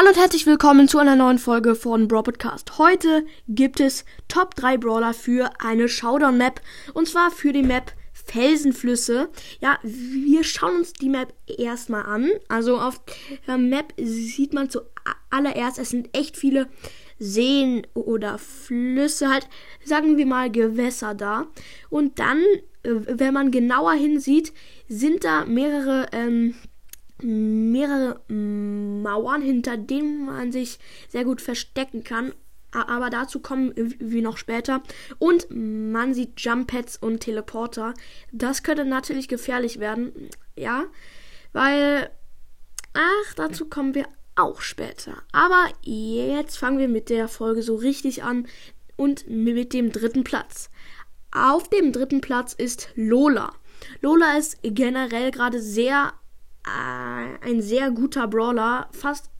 Hallo und herzlich willkommen zu einer neuen Folge von Brawl Podcast. Heute gibt es Top 3 Brawler für eine Showdown Map und zwar für die Map Felsenflüsse. Ja, wir schauen uns die Map erstmal an. Also auf der Map sieht man zuallererst, es sind echt viele Seen oder Flüsse, halt sagen wir mal Gewässer da. Und dann, äh, wenn man genauer hinsieht, sind da mehrere ähm, mehrere Mauern, hinter denen man sich sehr gut verstecken kann. Aber dazu kommen wir noch später. Und man sieht Jump-Pads und Teleporter. Das könnte natürlich gefährlich werden. Ja, weil. Ach, dazu kommen wir auch später. Aber jetzt fangen wir mit der Folge so richtig an. Und mit dem dritten Platz. Auf dem dritten Platz ist Lola. Lola ist generell gerade sehr äh, ein sehr guter Brawler, fast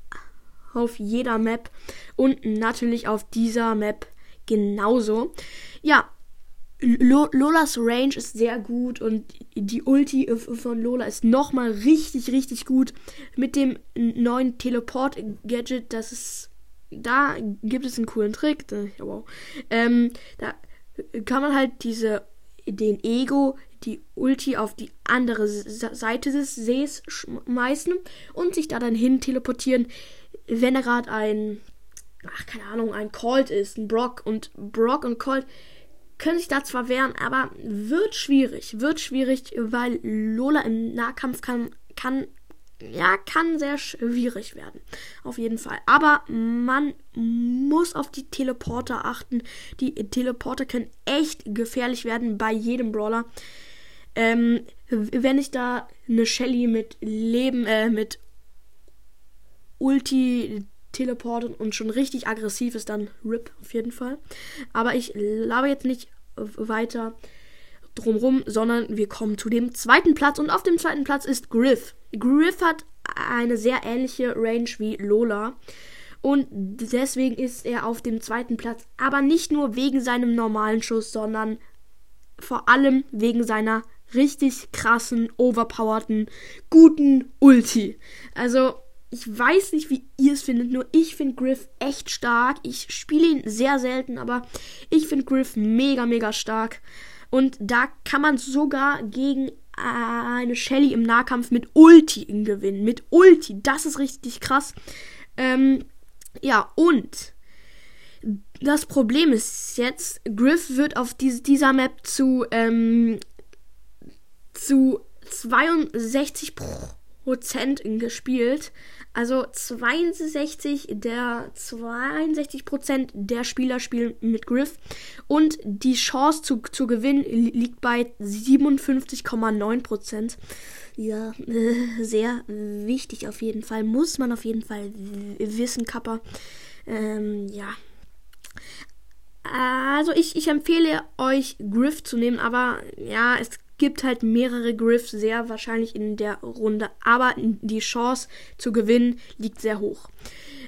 auf jeder Map und natürlich auf dieser Map genauso. Ja, Lolas Range ist sehr gut und die Ulti von Lola ist nochmal richtig, richtig gut. Mit dem neuen Teleport-Gadget, das ist. Da gibt es einen coolen Trick. Wow. Ähm, da kann man halt diese den Ego, die Ulti auf die andere Seite des Sees schmeißen und sich da dann hin teleportieren, wenn er gerade ein, ach, keine Ahnung, ein Colt ist, ein Brock und Brock und Colt können sich da zwar wehren, aber wird schwierig, wird schwierig, weil Lola im Nahkampf kann, kann ja, kann sehr schwierig werden. Auf jeden Fall. Aber man muss auf die Teleporter achten. Die Teleporter können echt gefährlich werden bei jedem Brawler. Ähm, wenn ich da eine Shelly mit Leben, äh, mit Ulti teleportet und schon richtig aggressiv ist, dann RIP auf jeden Fall. Aber ich labe jetzt nicht weiter drumrum, sondern wir kommen zu dem zweiten Platz und auf dem zweiten Platz ist Griff. Griff hat eine sehr ähnliche Range wie Lola und deswegen ist er auf dem zweiten Platz, aber nicht nur wegen seinem normalen Schuss, sondern vor allem wegen seiner richtig krassen, overpowerten, guten Ulti. Also, ich weiß nicht, wie ihr es findet, nur ich finde Griff echt stark. Ich spiele ihn sehr selten, aber ich finde Griff mega, mega stark. Und da kann man sogar gegen eine Shelly im Nahkampf mit Ulti gewinnen. Mit Ulti. Das ist richtig krass. Ähm, ja, und das Problem ist jetzt, Griff wird auf diese, dieser Map zu, ähm, zu 62 Prozent gespielt. Also 62 der 62 Prozent der Spieler spielen mit Griff und die Chance zu, zu gewinnen liegt bei 57,9 Prozent. Ja, äh, sehr wichtig auf jeden Fall. Muss man auf jeden Fall wissen, Kappa. Ähm, ja. Also ich, ich empfehle euch Griff zu nehmen, aber ja, es gibt halt mehrere Griffs, sehr wahrscheinlich in der Runde. Aber die Chance zu gewinnen liegt sehr hoch.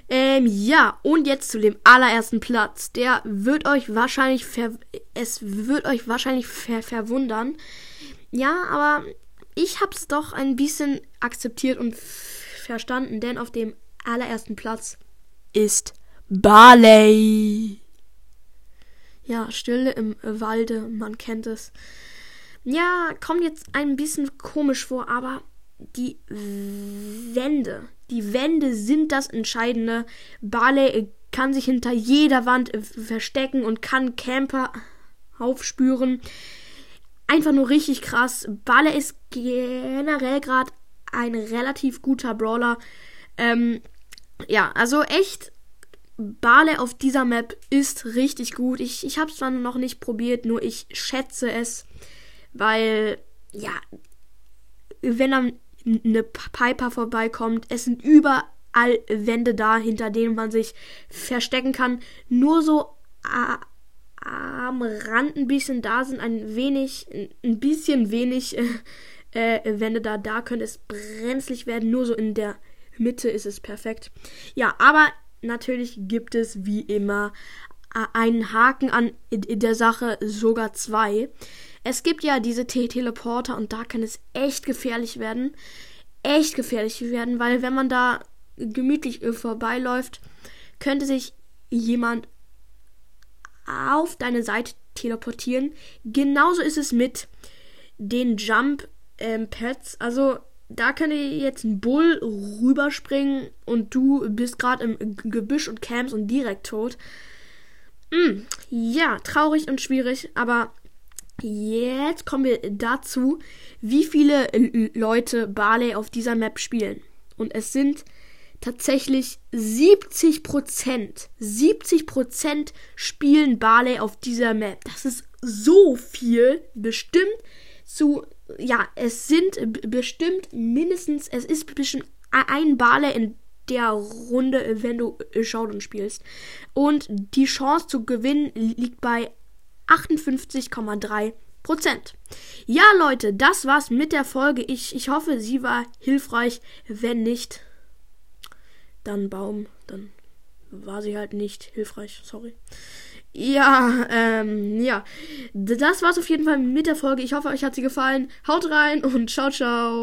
Ähm, ja, und jetzt zu dem allerersten Platz. Der wird euch wahrscheinlich ver es wird euch wahrscheinlich ver verwundern. Ja, aber ich hab's doch ein bisschen akzeptiert und verstanden, denn auf dem allerersten Platz ist Barley. Ja, Stille im Walde, man kennt es. Ja, kommt jetzt ein bisschen komisch vor, aber die Wände, die Wände sind das Entscheidende. Barley kann sich hinter jeder Wand verstecken und kann Camper aufspüren. Einfach nur richtig krass. Barley ist generell gerade ein relativ guter Brawler. Ähm, ja, also echt Barley auf dieser Map ist richtig gut. Ich, ich habe es zwar noch nicht probiert, nur ich schätze es. Weil, ja, wenn dann eine Piper vorbeikommt, es sind überall Wände da, hinter denen man sich verstecken kann. Nur so äh, am Rand ein bisschen da sind ein wenig, ein bisschen wenig äh, äh, Wände da. Da könnte es brenzlig werden. Nur so in der Mitte ist es perfekt. Ja, aber natürlich gibt es wie immer einen Haken an der Sache, sogar zwei. Es gibt ja diese Teleporter und da kann es echt gefährlich werden. Echt gefährlich werden, weil wenn man da gemütlich vorbeiläuft, könnte sich jemand auf deine Seite teleportieren. Genauso ist es mit den Jump ähm, Pads. Also da könnte jetzt ein Bull rüberspringen und du bist gerade im Gebüsch und camps und direkt tot. Mm, ja, traurig und schwierig, aber jetzt kommen wir dazu, wie viele Leute Barley auf dieser Map spielen. Und es sind tatsächlich 70 Prozent. 70 Prozent spielen Barley auf dieser Map. Das ist so viel. Bestimmt zu, ja, es sind bestimmt mindestens, es ist bestimmt ein Barley in der Runde, wenn du Showdown spielst. Und die Chance zu gewinnen liegt bei 58,3 Prozent. Ja, Leute, das war's mit der Folge. Ich, ich hoffe, sie war hilfreich. Wenn nicht, dann Baum, dann war sie halt nicht hilfreich. Sorry. Ja, ähm, ja. Das war's auf jeden Fall mit der Folge. Ich hoffe, euch hat sie gefallen. Haut rein und ciao, ciao.